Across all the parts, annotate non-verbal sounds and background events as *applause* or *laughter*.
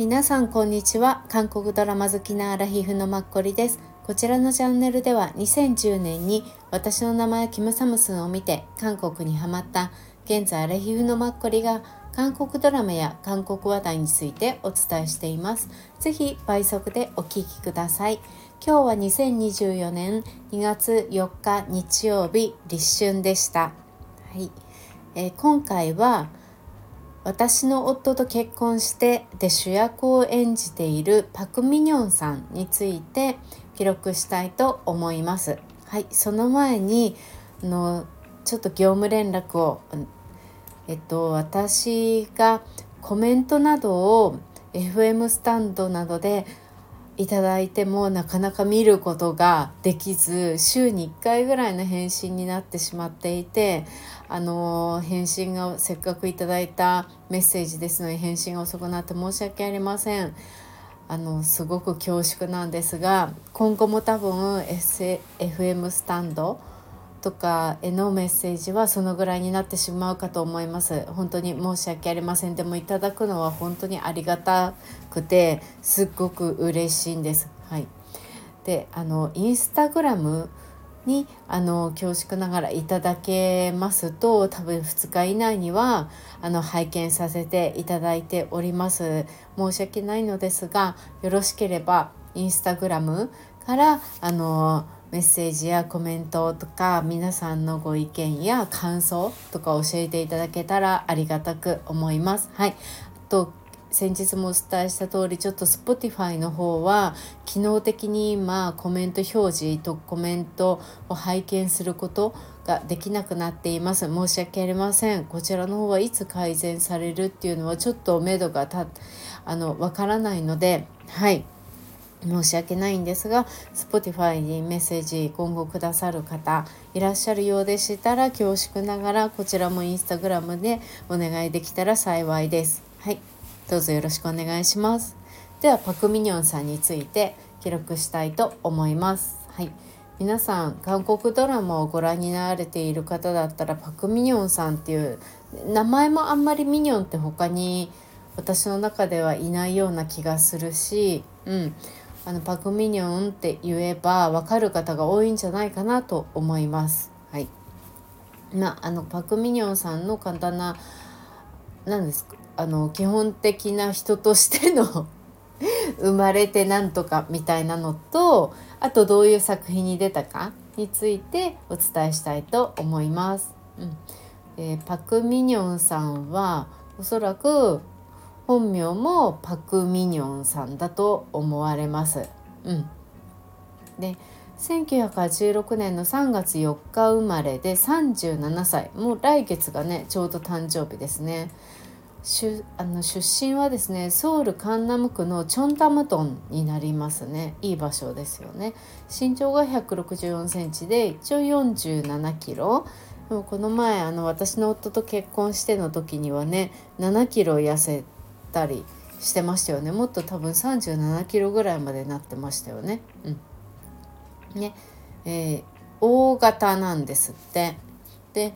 皆さんこんにちは。韓国ドラマ好きなアラヒフのマッコリです。こちらのチャンネルでは2010年に私の名前キムサムスンを見て韓国にハマった現在アラヒフのマッコリが韓国ドラマや韓国話題についてお伝えしています。ぜひ倍速でお聞きください。今日は2024年2月4日日曜日立春でした。はい、えー、今回は私の夫と結婚してで主役を演じているパク・ミニョンさんについて記録したいと思います。はい、その前にあのちょっと業務連絡をえっと私がコメントなどを FM スタンドなどでいただいてもなかなか見ることができず週に1回ぐらいの返信になってしまっていてあの返信がせっかくいただいたメッセージですので返信が遅くなって申し訳ありません。あのすごく恐縮なんですが今後も多分、S、FM スタンドとかへのメッセージはそのぐらいになってしまうかと思います。本当に申し訳ありません。でもいただくのは本当にありがたくてすっごく嬉しいんです。はい。であのインスタグラムにあの恐縮ながらいただけますと多分2日以内にはあの拝見させていただいております。申し訳ないのですがよろしければインスタグラムからあのメッセージやコメントとか皆さんのご意見や感想とか教えていただけたらありがたく思います。はい、あと先日もお伝えした通りちょっと Spotify の方は機能的に今コメント表示とコメントを拝見することができなくなっています。申し訳ありません。こちらの方はいつ改善されるっていうのはちょっと目処がたあのわからないのではい。申し訳ないんですが Spotify にメッセージ今後くださる方いらっしゃるようでしたら恐縮ながらこちらも Instagram でお願いできたら幸いです。はい、どうぞよろしくお願いします。ではパクミニョンさんについて記録したいと思います。はい、皆さん韓国ドラマをご覧になられている方だったらパクミニョンさんっていう名前もあんまりミニョンって他に私の中ではいないような気がするし、うん、あのパクミニョンって言えば分かる方が多いんじゃないかなと思います。はいまあ、あのパク・ミニョンさんの簡単な何ですかあの基本的な人としての *laughs* 生まれてなんとかみたいなのとあとどういう作品に出たかについてお伝えしたいと思います。うんえー、パク・ミニョンさんはおそらく本名もパク・ミニョンさんだと思われます。うん、で1986年の3月4日生まれで37歳。もう来月がねちょうど誕生日ですね。あの出身はですねソウルカンナム区のチョンタムトンになりますね。いい場所ですよね。身長が1 6 4センチで一応4 7キロ。でもこの前あの私の夫と結婚しての時にはね7キロ痩せたりしてましたよねもっと多分37キロぐらいまでなってましたよね。うん、ねえー、大型なんですって。で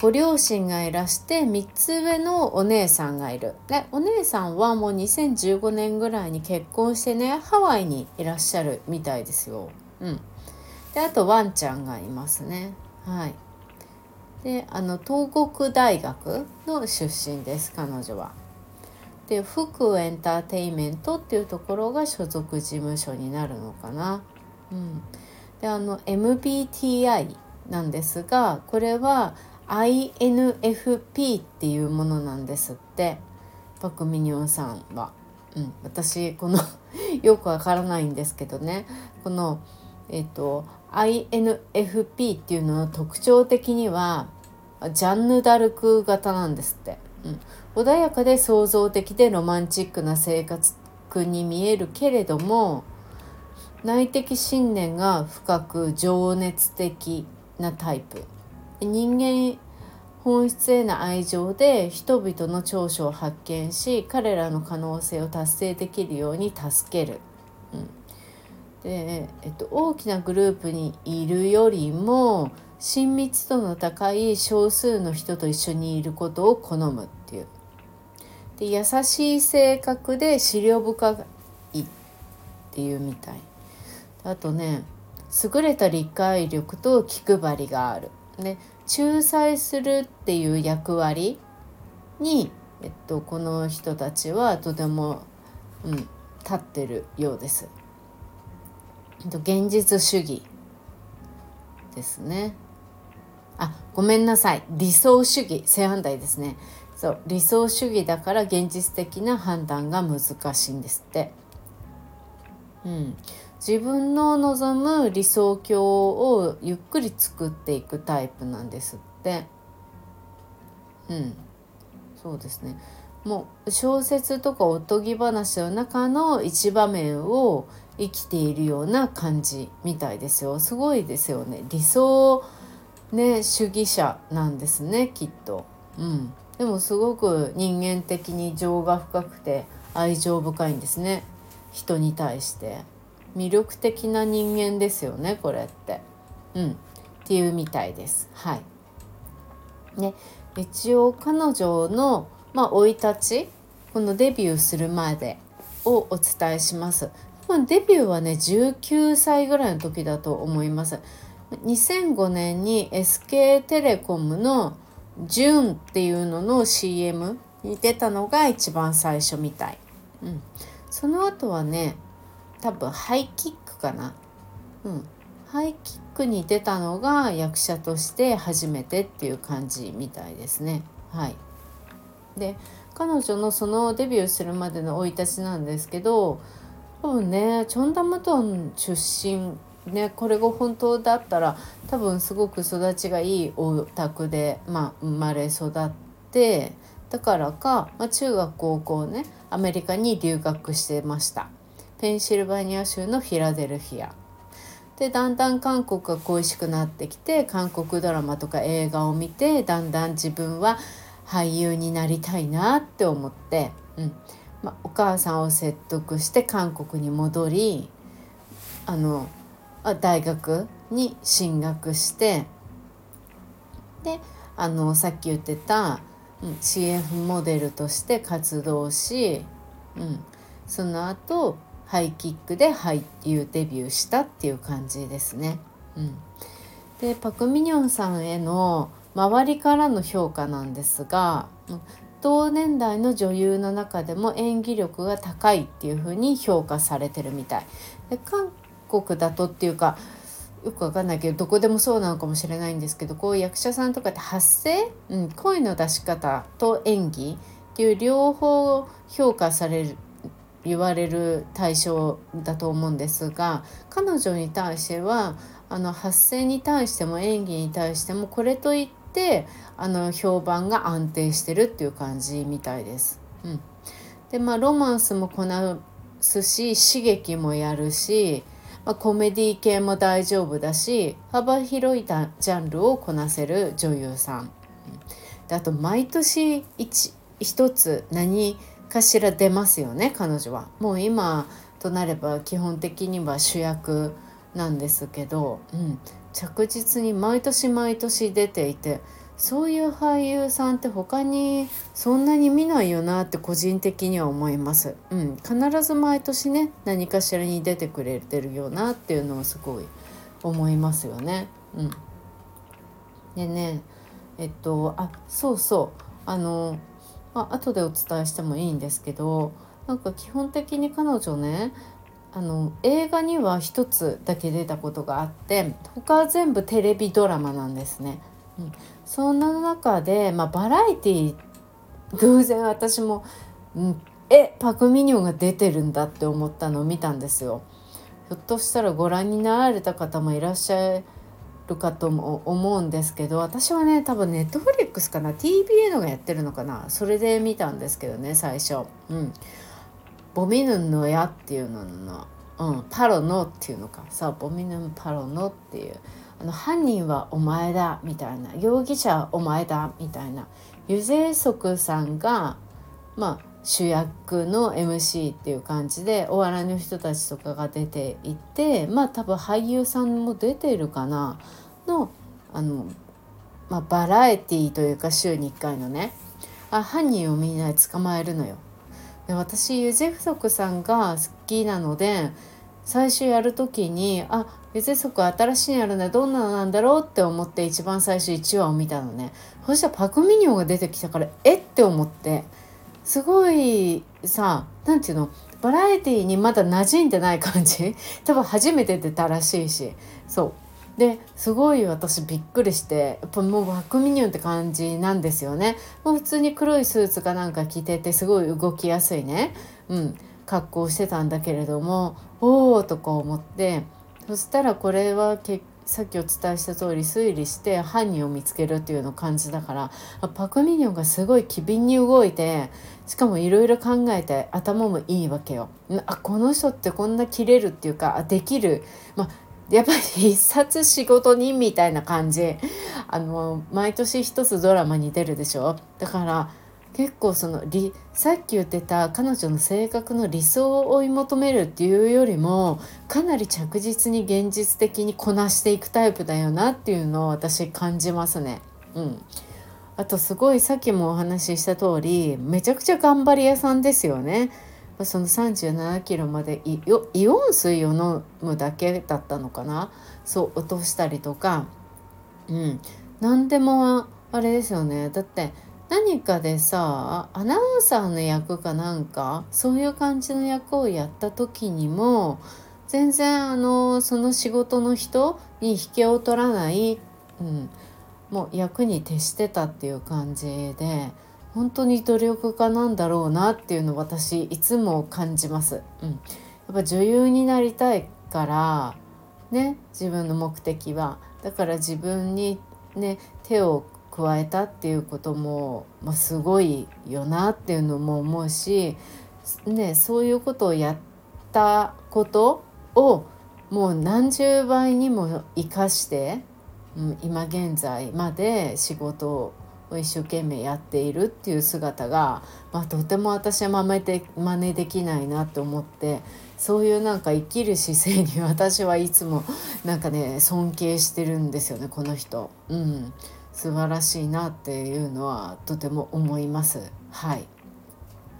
ご両親がいらして3つ上のお姉さんがいるでお姉さんはもう2015年ぐらいに結婚してねハワイにいらっしゃるみたいですよ。うん、であとワンちゃんがいますね。はい、であの東国大学の出身です彼女は。で福エンターテインメントっていうところが所属事務所になるのかな。うん、であの MBTI なんですがこれは INFP っていうものなんですってパク・ミニョンさんは。うん、私この *laughs* よくわからないんですけどねこの、えーと、INFP っていうのの特徴的にはジャンヌ・ダルク型なんですって。うん穏やかで創造的でロマンチックな生活に見えるけれども内的信念が深く情熱的なタイプ。人間本質への愛情で人々の長所を発見し彼らの可能性を達成できるように助ける。うん、で、えっと、大きなグループにいるよりも親密度の高い少数の人と一緒にいることを好むっていう。で優しい性格で思慮深いっていうみたい。あとね優れた理解力と気配りがある。で仲裁するっていう役割に、えっと、この人たちはとても、うん、立ってるようです。現実主義ですね。あごめんなさい。理想主義。正反対ですね。そう理想主義だから現実的な判断が難しいんですって。うん、自分の望む理想郷をゆっくり作っていくタイプなんですって。うん、そうですね。もう小説とかおとぎ話の中の一場面を生きているような感じみたいですよ。すごいですよね。理想ね主義者なんですねきっと。うん。でもすごく人間的に情が深くて愛情深いんですね人に対して。魅力的な人間ですよねこれって。うん、っていうみたいです。はい。ね一応彼女のまあ生い立ちこのデビューするまでをお伝えします。デビューはね19歳ぐらいの時だと思います。2005年に SK テレコムの「ジュン」っていうのの CM に出たのが一番最初みたい。うん、その後はね多分ハイキックかな、うん、ハイキックに出たのが役者として初めてっていう感じみたいですね。はい、で彼女のそのデビューするまでの生い立ちなんですけど多分ねチョンダムトン出身ねこれが本当だったら多分すごく育ちがいいお宅で、まあ、生まれ育ってだからか、まあ、中学高校ねアメリカに留学してました。ペンシルバニア州のフィラデルフィアでだんだん韓国が恋しくなってきて韓国ドラマとか映画を見てだんだん自分は俳優になりたいなって思って、うんまあお母さんを説得して韓国に戻りあの大学に進学してであのさっき言ってた、うん、CF モデルとして活動し、うん、その後ハイキックで俳優デビューしたっていう感じですね。うん、でパク・ミニョンさんへの周りからの評価なんですが同年代の女優の中でも演技力が高いっていう風に評価されてるみたい。で韓国だとっていうかよくわかんないけどどこでもそうなのかもしれないんですけどこう役者さんとかって発声、うん、声の出し方と演技っていう両方評価される言われる対象だと思うんですが彼女に対してはあの発声に対しても演技に対してもこれといってあの評判が安定してるっていう感じみたいです。うん、でまあロマンスもこなすし刺激もやるし、まあ、コメディ系も大丈夫だし幅広いジャンルをこなせる女優さん。であと毎年一つ何かしら出ますよね彼女は。もう今となれば基本的には主役なんですけど、うん、着実に毎年毎年出ていてそういう俳優さんって他にそんなに見ないよなって個人的には思います。うん、必ず毎年ね何かしらに出てくれてるよなっていうのをすごい思いますよね。うん、でねえっとあそうそうあのまあ後でお伝えしてもいいんですけどなんか基本的に彼女ねあの映画には一つだけ出たことがあって他は全部テレビドラマなんですね。うん、そんな中で、まあ、バラエティー偶然私も、うん、えパク・ミニョンが出てるんだって思ったのを見たんですよ。ひょっとしたらご覧になられた方もいらっしゃるかとも思うんですけど私はね多分ネットフリックスかな TBA のがやってるのかなそれで見たんですけどね最初。うんボミヌンの矢っていうのの、うん、パロノっていうのかさあボミヌンパロノっていうあの犯人はお前だみたいな。容疑者はお前だみたいな。ユゼイソクさんがまあ主役の MC っていう感じでお笑いの人たちとかが出ていてまあ多分俳優さんも出てるかな。のあの、まあ、バラエティーというか週に1回のね。あ犯人をみんな捕まえるのよ。で私ユジェフソクさんが好きなので最初やる時にあユジェフソク新しいのやるねどんなのなんだろうって思って一番最初1話を見たのね。そしたらパク・ミニョンが出てきたからえっ？て思って。すごいさ何て言うの？バラエティーにまだ馴染んでない感じ？*laughs* 多分初めて出たらしいし。そう。ですごい私びっくりしてやっぱもうワークミニオンって感じなんですよね。もう普通に黒いスーツかなんか着ててすごい動きやすいね、うん、格好してたんだけれどもおおとか思って。そしたらこれはさっきお伝えした通り推理して犯人を見つけるっていうの感じだからパク・ミニョンがすごい機敏に動いてしかもいろいろ考えて頭もいいわけよ。あこの人ってこんな切れるっていうかできる、ま、やっぱり *laughs* 必殺仕事人みたいな感じ。あの毎年一つドラマに出るでしょ。だから結構そのさっき言ってた彼女の性格の理想を追い求めるっていうよりもかなり着実に現実的にこなしていくタイプだよなっていうのを私感じますね。うん、あとすごいさっきもお話しした通りめちゃくちゃ頑張り屋さんですよね。その37キロまでイオン水を飲むだけだったのかな？そう落としたりとか。うん。何でもあれですよね。だって何かでさアナウンサーの役かなんかそういう感じの役をやった時にも全然あのその仕事の人に引けを取らない、うん、もう役に徹してたっていう感じで。本当に努力家なんだろうなっていうのを私いつも感じます。うん、やっぱ女優になりたいからね自分の目的はだから自分にね手を加えたっていうことも、まあ、すごいよなっていうのも思うし、ね、そういうことをやったことをもう何十倍にも生かして、うん、今現在まで仕事を一生懸命やっているっていう姿が、まあ、とても私は真似で真似できないなと思ってそういうなんか生きる姿勢に私はいつもなんかね尊敬してるんですよねこの人。うん、素晴らしいなっていうのはとても思います。はい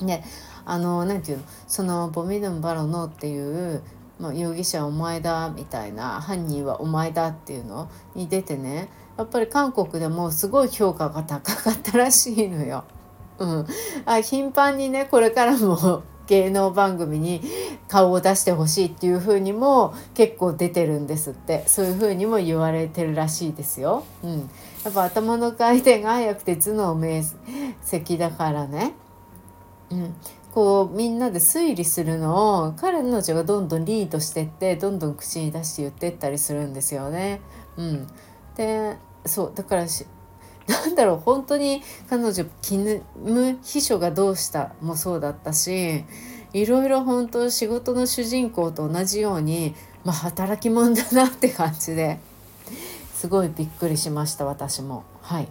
であの何て言うの？そのボミドン・バロノっていうまあ、容疑者はお前だみたいな犯人はお前だっていうのに出てねやっぱり韓国でもすごい評価が高かったらしいのよ。うん、あ頻繁にねこれからも *laughs* 芸能番組に顔を出してほしいっていう風にも結構出てるんですってそういう風にも言われてるらしいですよ。うん、やっぱ頭の回転が速くて頭脳明晰だからね。うん、こうみんなで推理するのを彼の女がどんどんリードしてってどんどん口に出して言ってったりするんですよね。うん、でそうだからし *laughs* なんだろう本当に彼女絹秘書がどうしたもそうだったしいろいろ本当仕事の主人公と同じように、まあ、働き者だなって感じですごいびっくりしました私も。はい。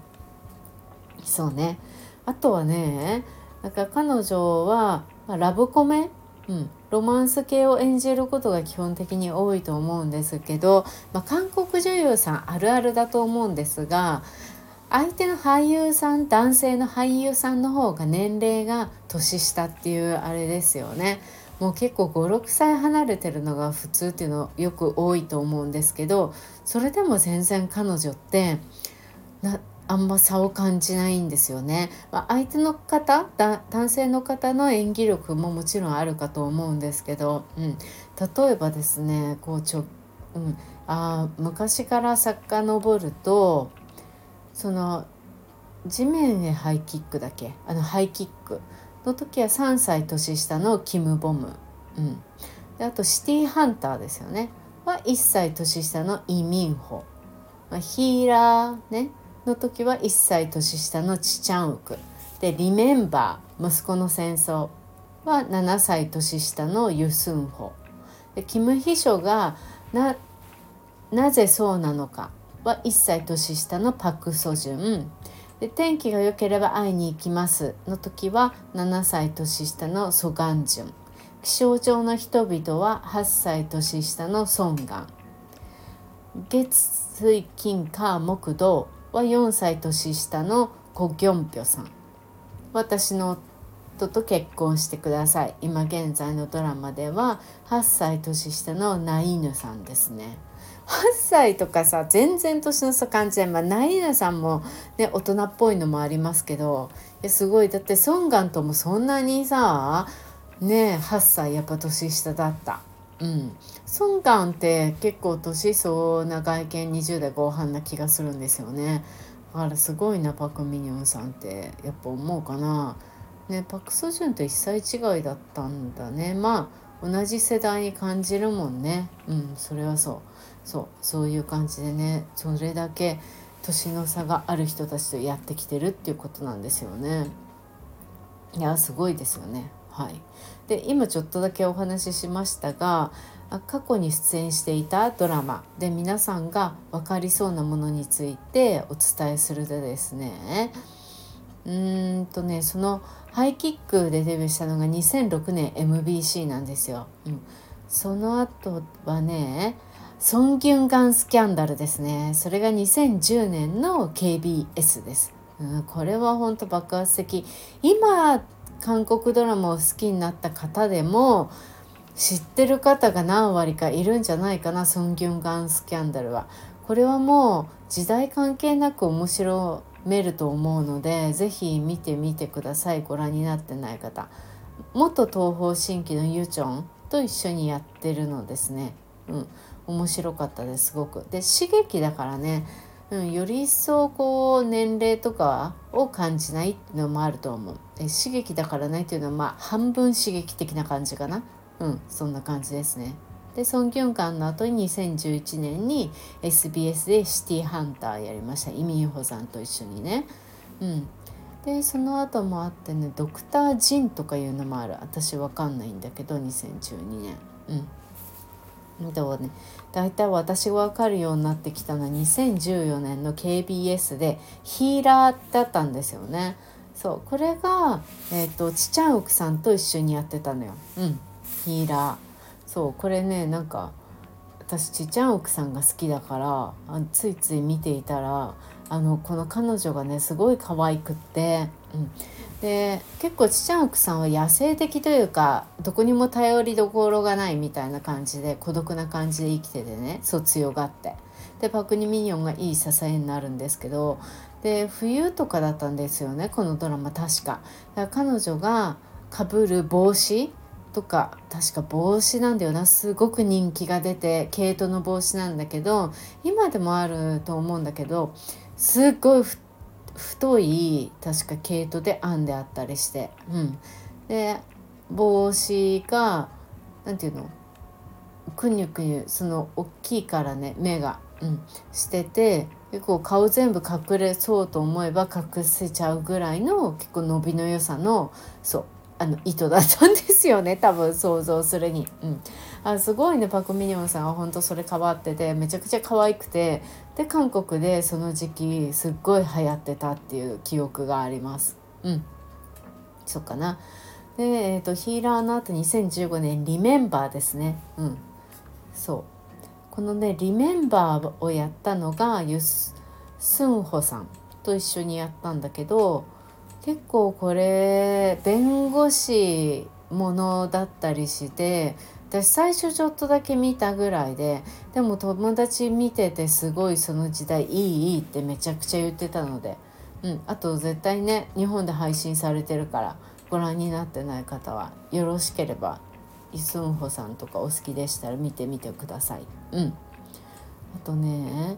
そうね。あとはねなんか彼女は、まあ、ラブコメ、うん、ロマンス系を演じることが基本的に多いと思うんですけど、まあ、韓国女優さんあるあるだと思うんですが相手の俳優さん男性の俳優さんの方が年齢が年下っていうあれですよね。もう結構56歳離れてるのが普通っていうのよく多いと思うんですけどそれでも全然彼女ってなあんま差を感じないんですよね。まあ、相手の方男性の方の演技力ももちろんあるかと思うんですけど、うん、例えばですねこうちょ、うん、あ昔から遡るとその地面へハイキックだけ？あのハイキック。の時は3歳年下のキム・ボム、うん、であとシティーハンターですよね。は1歳年下のイ・ミンホ、まあ、ヒーラーね。の時は1歳年下のチチャンウク。で「リメンバー息子の戦争」は7歳年下のユスンホ。でキム秘書がななぜそうなのかは1歳年下のパク・ソジュン。で天気が良ければ会いに行きます。の時は7歳年下のソガンジュン気象庁の人々は8歳年下のソンガン月水金火木土は4歳年下のコ・ギョンピョさん。私の夫と結婚してください。今現在のドラマでは8歳年下のナイヌさんですね。歳とかさ全然年の差感じない、まあ、ナイヌさんも、ね、大人っぽいのもありますけど。いやすごい。だってソンガンともそんなにさね8歳やっぱ年下だった。うん、ソンガンって結構年相な外見20代後半な気がするんですよね。だからすごいなパク・ミニョンさんってやっぱ思うかな。ねパク・ソジュンと1歳違いだったんだね。まあ同じ世代に感じるもんね。うんそれはそう。そうそういう感じでねそれだけ年の差がある人たちとやってきてるっていうことなんですよね。いやすごいですよね。はい。で今ちょっとだけお話ししましたが過去に出演していたドラマで皆さんが分かりそうなものについてお伝えするとですねうーんとねそのハイキックでデビューしたのが2006年 MBC なんですよ。うん、その後はねソン・ギュンガンスキャンダルですね。それが2010年の KBS です。うん、これは本当爆発的。今韓国ドラマを好きになった方でも知ってる方が何割かいるんじゃないかなソン・ギュンガンスキャンダルは。これはもう時代関係なく面白めると思うので是非見てみてください。ご覧になってない方。元東方神起のユチョンと一緒にやってるのですね。うん。面白かったですすごく。で刺激だからね、うん、より一層こう年齢とかを感じないっていうのもあると思う。で刺激だからないっていうのはまあ半分刺激的な感じかな。うんそんな感じですね。でソン・ギュンカンの後に2011年に SBS でシティハンターやりました。イ・ミンホさんと一緒にね。うん、でその後もあってねドクター・ジンとかいうのもある。私わかんないんだけど2012年。うん、でもね大体私が分かるようになってきたのは2014年の KBS でヒーラーだったんですよね。そうこれが、えーと、とチチャンウクさんと一緒にやってたのよ。うん、ヒーラー。そうこれねなんか私ちっちゃん奥さんが好きだからあついつい見ていたらあのこの彼女がねすごい可愛くって、うん、で結構ちちゃん奥さんは野生的というかどこにも頼りどころがないみたいな感じで孤独な感じで生きててねそう強がってでパク・ニ・ミニョンがいい支えになるんですけどで冬とかだったんですよねこのドラマ確か。か彼女がかぶる帽子とか確か帽子なんだよなすごく人気が出て毛糸の帽子なんだけど今でもあると思うんだけどすっごい太太い確か毛糸で編んであったりして、うん、で帽子が何て言うの？くにゅくにゅその大きいからね目が、うん、してて結構顔全部隠れそうと思えば隠せちゃうぐらいの結構伸びの良さのそうあの糸だったんですよね。多分想像するに、うん、あすごいねパク・ミニョンさんは本当それ変わっててめちゃくちゃ可愛くて。で韓国でその時期すっごい流行ってたっていう記憶があります。うん。そっかな。で、えーと、ヒーラーの後2015年「リメンバー」ですね。うん。そう。このね「リメンバー」をやったのがユス・スンホさんと一緒にやったんだけど結構これ弁護士ものだったりして私最初ちょっとだけ見たぐらいででも友達見ててすごいその時代いいいいってめちゃくちゃ言ってたので、うん、あと絶対ね日本で配信されてるからご覧になってない方はよろしければイ・スンホさんとかお好きでしたら見てみてください。うん、あとね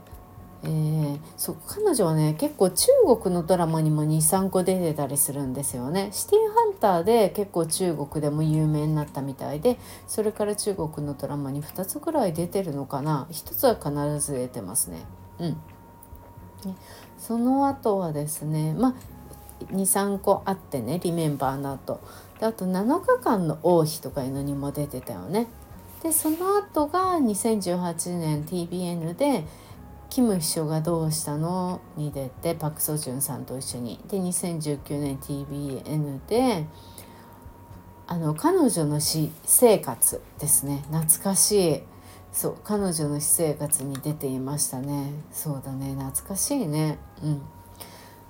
えー、そう彼女はね結構中国のドラマにも23個出てたりするんですよね。シティーハンターで結構中国でも有名になったみたいでそれから中国のドラマに2つぐらい出てるのかな1つは必ず出てますね。うん、その後はですねまあ23個あってねリメンバーの後であと7日間の王妃とかいうのにも出てたよね。でその後が2018年 TBN でキム秘書がどうしたの?」に出てパク・ソジュンさんと一緒に。で2019年 TBN であの彼女の私生活ですね。懐かしい。そう彼女の私生活に出ていましたね。そうだね。懐かしいね。うん。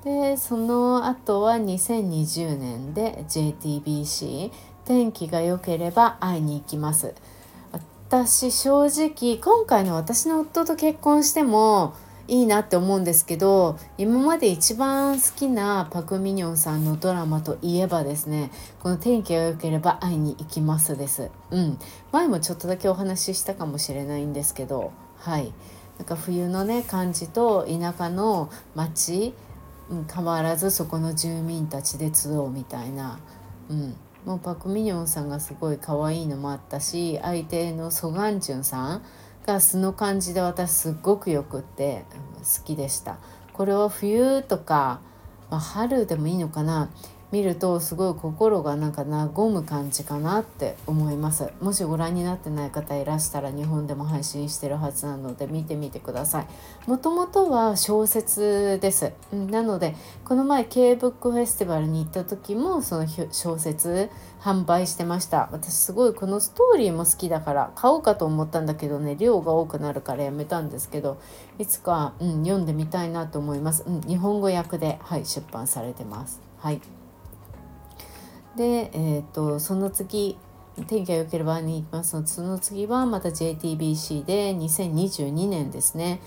でその後は2020年で JTBC 天気が良ければ会いに行きます私正直今回の私の夫と結婚してもいいなって思うんですけど今まで一番好きなパク・ミニョンさんのドラマといえばですねこの「天気が良ければ会いに行きます」です。うん。前もちょっとだけお話ししたかもしれないんですけどはい。なんか冬のね感じと田舎の街、うん、変わらずそこの住民たちで集うみたいなうん。もうパク・ミニョンさんがすごい可愛いのもあったし相手のソガンチュンさんが素の感じで私すっごくよくって好きでした。これは冬とか、まあ、春でもいいのかな。見るとすごい心がなんか和む感じかなって思います。もしご覧になってない方いらしたら日本でも配信してるはずなので見てみてください。もともとは小説です。なのでこの前 K ブックフェスティバルに行った時もその小説販売してました。私すごいこのストーリーも好きだから買おうかと思ったんだけどね量が多くなるからやめたんですけどいつか、うん、読んでみたいなと思います、うん、日本語訳で、はい、出版されてます。はい。で、えーと、その次天気が良ければに行きます。のでその次はまた JTBC で2022年ですね、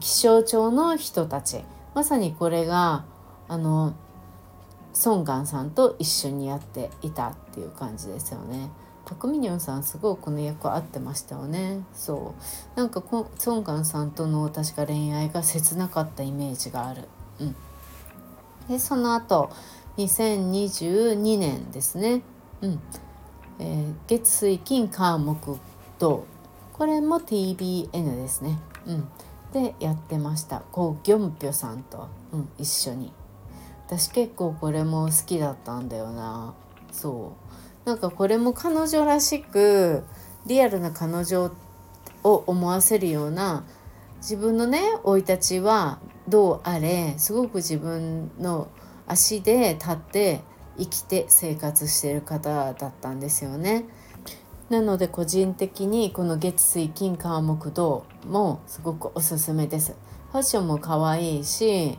気象庁の人たち。まさにこれがあのソンガンさんと一緒にやっていたっていう感じですよね。パク・ミニョンさんすごいこの役合ってましたよね。そう。なんかソンガンさんとの確か恋愛が切なかったイメージがある。うん。でその後2022年ですね、うん。えー、月水金火木土。これも TBN ですね、うん、でやってました。こうギョンピョさんと、うん、一緒に。私結構これも好きだったんだよな。そう。なんかこれも彼女らしくリアルな彼女を思わせるような自分のね生い立ちはどうあれすごく自分の足で立って生きて生活してる方だったんですよね。なので個人的にこの月水金火木土もすごくおすすめです。ファッションも可愛いし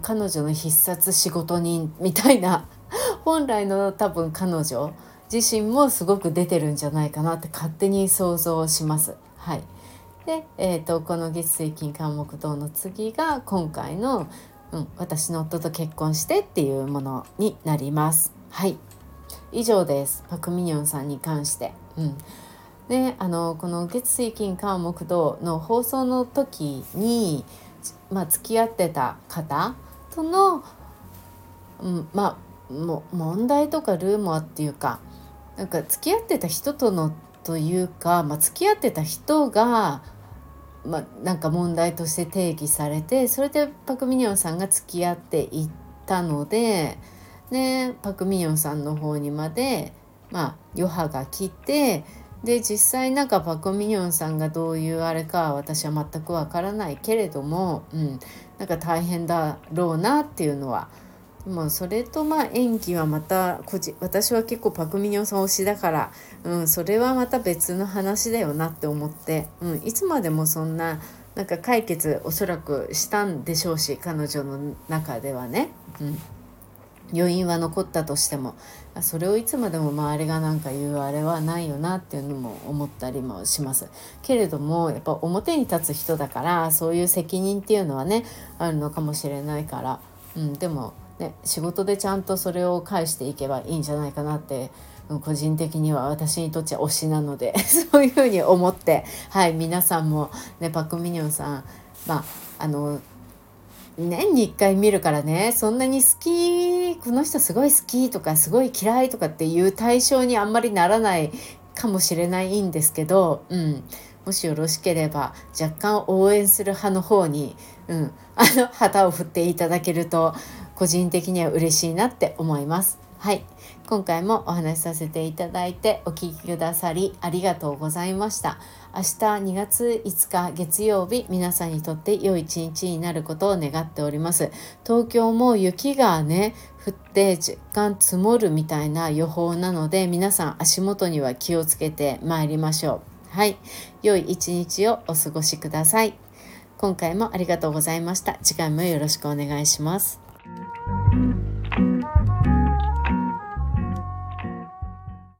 彼女の必殺仕事人みたいな本来の多分彼女自身もすごく出てるんじゃないかなって勝手に想像します。はい、で、えーと、この月水金火木土の次が今回のうん、私の夫と結婚してっていうものになります。はい以上ですパク・ミニョンさんに関して。うんであのこの月水金火木土の放送の時に、まあ、付き合ってた方との、うん、まあも問題とかルーモアっていうかなんか付き合ってた人とのというか、まあ、付き合ってた人がまあ、なんか問題として定義されてそれでパク・ミニョンさんが付き合っていったので、ね、パク・ミニョンさんの方にまで、まあ、余波が来てで実際なんかパク・ミニョンさんがどういうあれか私は全くわからないけれども、うん、なんか大変だろうなっていうのはまあ、それとまあ演技はまたこじ私は結構パク・ミニョンさん推しだから、うん、それはまた別の話だよなって思って、うん、いつまでもそんななんか解決おそらくしたんでしょうし彼女の中ではね、うん、余韻は残ったとしてもそれをいつまでも周りがなんか言うあれはないよなっていうのも思ったりもします。けれどもやっぱ表に立つ人だからそういう責任っていうのはねあるのかもしれないから、うん、でもね、仕事でちゃんとそれを返していけばいいんじゃないかなって個人的には私にとっては推しなので *laughs* そういうふうに思ってはい皆さんもねパク・ミニョンさんまああの年に1回見るからねそんなに好きこの人すごい好きとかすごい嫌いとかっていう対象にあんまりならないかもしれないんですけど、うん、もしよろしければ若干応援する派の方に、うん、あの旗を振っていただけると個人的には嬉しいなって思います。はい。今回もお話しさせていただいてお聴きくださりありがとうございました。明日2月5日月曜日皆さんにとって良い一日になることを願っております。東京も雪がね降って若干積もるみたいな予報なので皆さん足元には気をつけて参りましょう。はい。良い一日をお過ごしください。今回もありがとうございました。次回もよろしくお願いします。thank you